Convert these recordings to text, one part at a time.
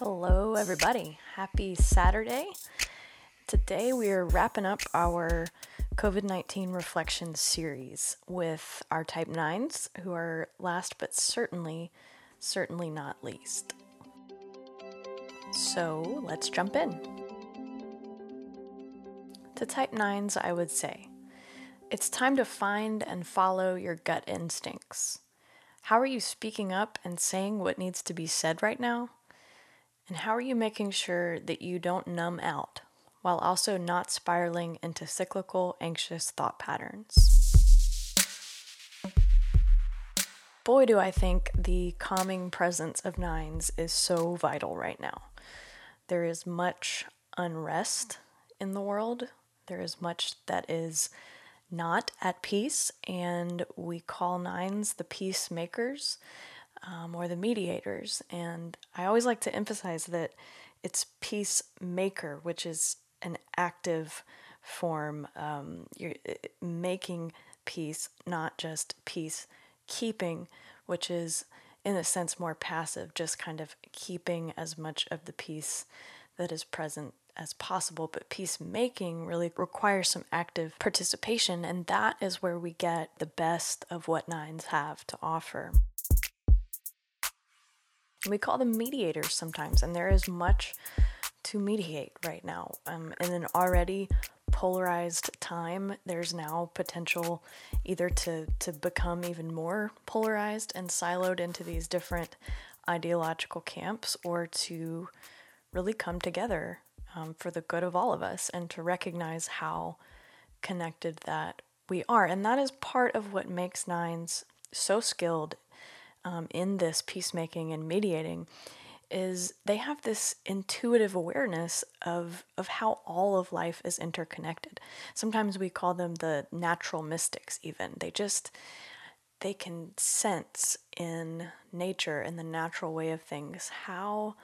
Hello, everybody. Happy Saturday. Today we are wrapping up our COVID 19 reflection series with our type 9s, who are last but certainly, certainly not least. So let's jump in. To type 9s, I would say it's time to find and follow your gut instincts. How are you speaking up and saying what needs to be said right now? And how are you making sure that you don't numb out while also not spiraling into cyclical, anxious thought patterns? Boy, do I think the calming presence of nines is so vital right now. There is much unrest in the world, there is much that is not at peace, and we call nines the peacemakers um, or the mediators. And I always like to emphasize that it's peacemaker, which is an active form. Um, you're making peace, not just peace keeping, which is in a sense more passive, just kind of keeping as much of the peace that is present as possible, but peacemaking really requires some active participation, and that is where we get the best of what nines have to offer. We call them mediators sometimes, and there is much to mediate right now. Um, in an already polarized time, there's now potential either to, to become even more polarized and siloed into these different ideological camps or to really come together um, for the good of all of us and to recognize how connected that we are. And that is part of what makes Nines so skilled um, in this peacemaking and mediating is they have this intuitive awareness of of how all of life is interconnected. Sometimes we call them the natural mystics even. They just they can sense in nature in the natural way of things how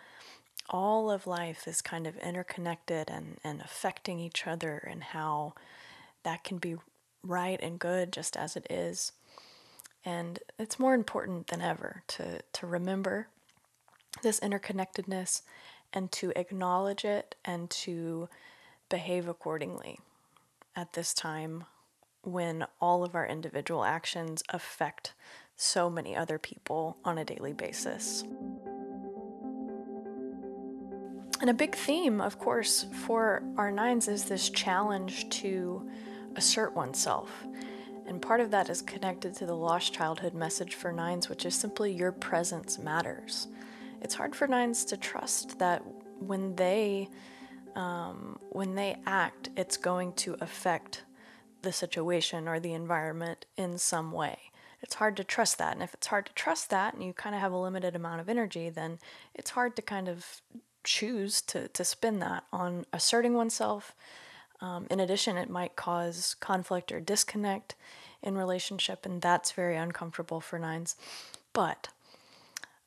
all of life is kind of interconnected and, and affecting each other, and how that can be right and good just as it is. And it's more important than ever to, to remember this interconnectedness and to acknowledge it and to behave accordingly at this time when all of our individual actions affect so many other people on a daily basis. And a big theme, of course, for our nines is this challenge to assert oneself. And part of that is connected to the lost childhood message for nines, which is simply your presence matters. It's hard for nines to trust that when they um, when they act, it's going to affect the situation or the environment in some way. It's hard to trust that. And if it's hard to trust that and you kind of have a limited amount of energy, then it's hard to kind of choose to, to spin that on asserting oneself. Um, in addition, it might cause conflict or disconnect in relationship, and that's very uncomfortable for nines. But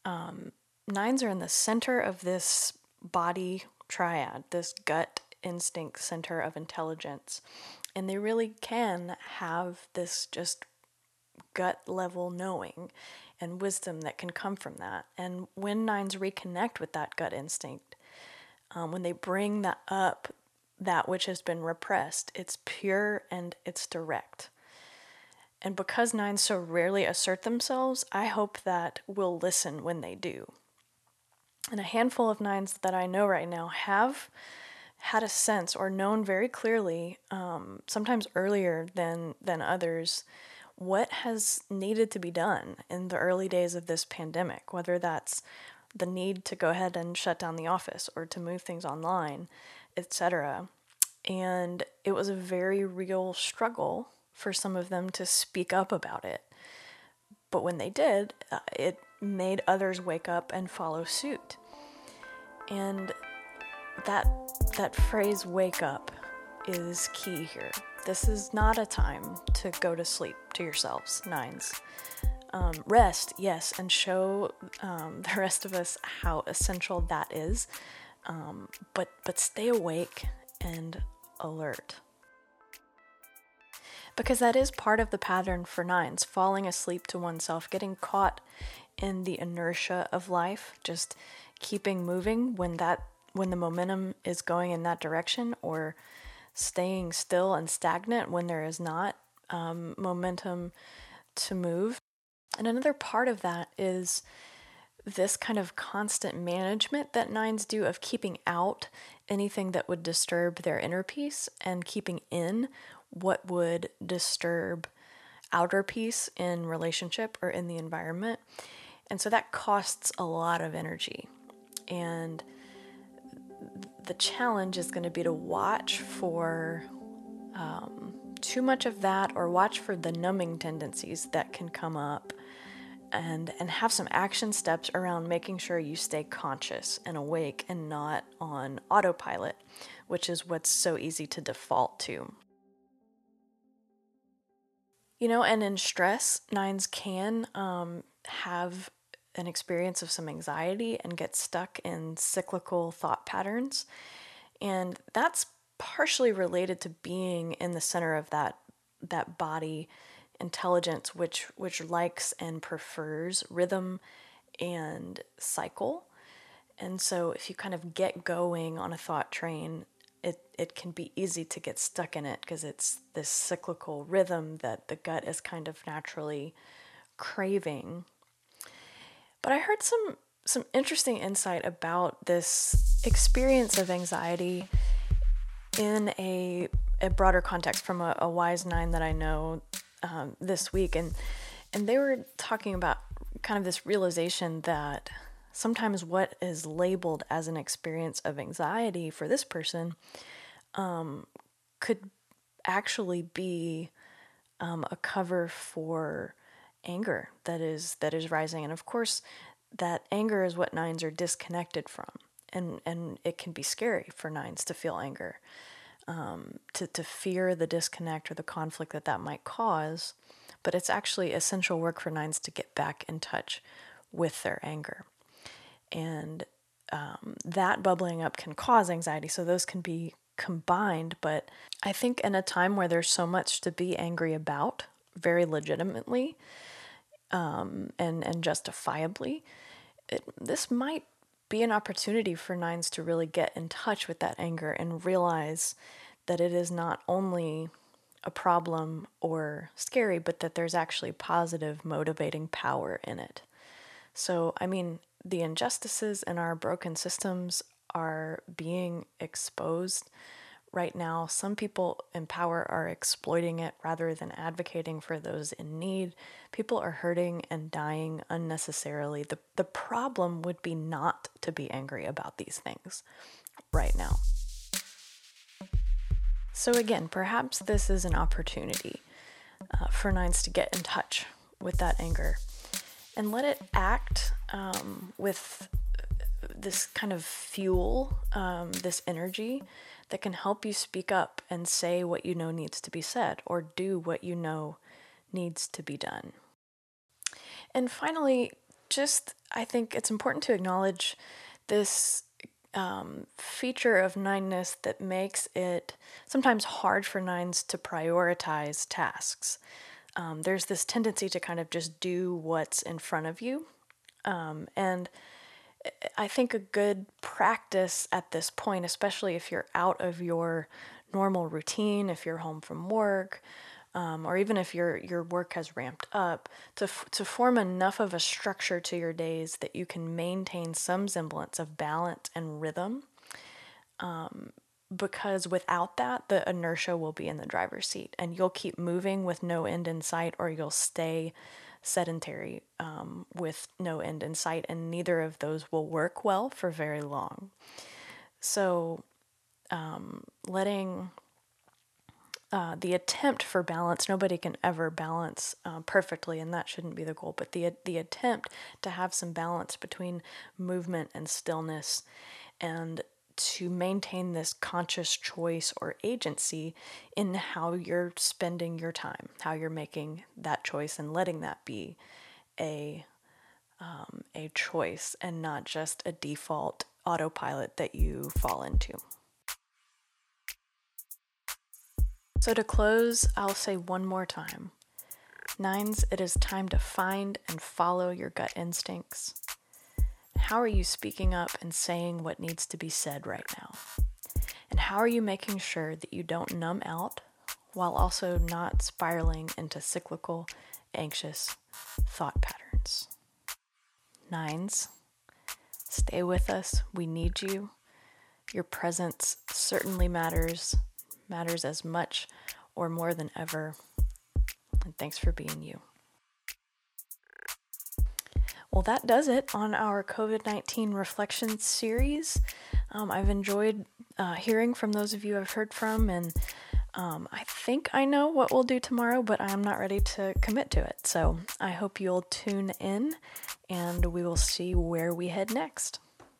um, nines are in the center of this body triad, this gut instinct center of intelligence, and they really can have this just gut level knowing and wisdom that can come from that. And when nines reconnect with that gut instinct, um, when they bring that up, that which has been repressed, it's pure and it's direct. And because nines so rarely assert themselves, I hope that we'll listen when they do. And a handful of nines that I know right now have had a sense or known very clearly, um, sometimes earlier than than others, what has needed to be done in the early days of this pandemic, whether that's the need to go ahead and shut down the office or to move things online, etc. And it was a very real struggle for some of them to speak up about it. But when they did, uh, it made others wake up and follow suit. And that that phrase wake up is key here. This is not a time to go to sleep to yourselves, nines. Um, rest, yes, and show um, the rest of us how essential that is. Um, but but stay awake and alert because that is part of the pattern for nines falling asleep to oneself getting caught in the inertia of life, just keeping moving when that when the momentum is going in that direction or staying still and stagnant when there is not um, momentum to move. And another part of that is this kind of constant management that nines do of keeping out anything that would disturb their inner peace and keeping in what would disturb outer peace in relationship or in the environment. And so that costs a lot of energy. And the challenge is going to be to watch for um, too much of that or watch for the numbing tendencies that can come up and and have some action steps around making sure you stay conscious and awake and not on autopilot which is what's so easy to default to you know and in stress nines can um, have an experience of some anxiety and get stuck in cyclical thought patterns. And that's partially related to being in the center of that that body intelligence which which likes and prefers rhythm and cycle. And so if you kind of get going on a thought train, it, it can be easy to get stuck in it because it's this cyclical rhythm that the gut is kind of naturally craving but I heard some some interesting insight about this experience of anxiety in a, a broader context from a, a wise nine that I know um, this week, and and they were talking about kind of this realization that sometimes what is labeled as an experience of anxiety for this person um, could actually be um, a cover for anger that is that is rising. And of course that anger is what nines are disconnected from and and it can be scary for nines to feel anger um, to, to fear the disconnect or the conflict that that might cause but it's actually essential work for nines to get back in touch with their anger. And um, that bubbling up can cause anxiety so those can be combined but i think in a time where there's so much to be angry about very legitimately um, and and justifiably, it, this might be an opportunity for nines to really get in touch with that anger and realize that it is not only a problem or scary, but that there's actually positive motivating power in it. So, I mean, the injustices in our broken systems are being exposed right now, some people in power are exploiting it rather than advocating for those in need. People are hurting and dying unnecessarily. The, the problem would be not to be angry about these things right now. So, again, perhaps this is an opportunity uh, for nines to get in touch with that anger and let it act um, with this kind of fuel, um, this energy that can help you speak up and say what you know needs to be said or do what you know needs to be done. And finally, just I think it's important to acknowledge this um, feature of nineness that makes it sometimes hard for nines to prioritize tasks. Um, there's this tendency to kind of just do what's in front of you. Um, and I think a good practice at this point, especially if you're out of your normal routine, if you're home from work, um, or even if your your work has ramped up, to f- to form enough of a structure to your days that you can maintain some semblance of balance and rhythm. Um, because without that, the inertia will be in the driver's seat, and you'll keep moving with no end in sight, or you'll stay sedentary um, with no end in sight, and neither of those will work well for very long. So, um, letting uh, the attempt for balance, nobody can ever balance uh, perfectly, and that shouldn't be the goal, but the, the attempt to have some balance between movement and stillness and to maintain this conscious choice or agency in how you're spending your time, how you're making that choice and letting that be a um, a choice and not just a default autopilot that you fall into. So, to close, I'll say one more time Nines, it is time to find and follow your gut instincts. How are you speaking up and saying what needs to be said right now? And how are you making sure that you don't numb out while also not spiraling into cyclical, anxious thought patterns? Nines, stay with us. We need you. Your presence certainly matters, matters as much or more than ever. And thanks for being you. Well, that does it on our COVID 19 reflection series. Um, I've enjoyed uh, hearing from those of you I've heard from, and um, I think I know what we'll do tomorrow, but I'm not ready to commit to it. So I hope you'll tune in and we will see where we head next.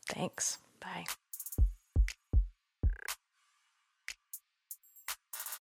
Thanks. Bye.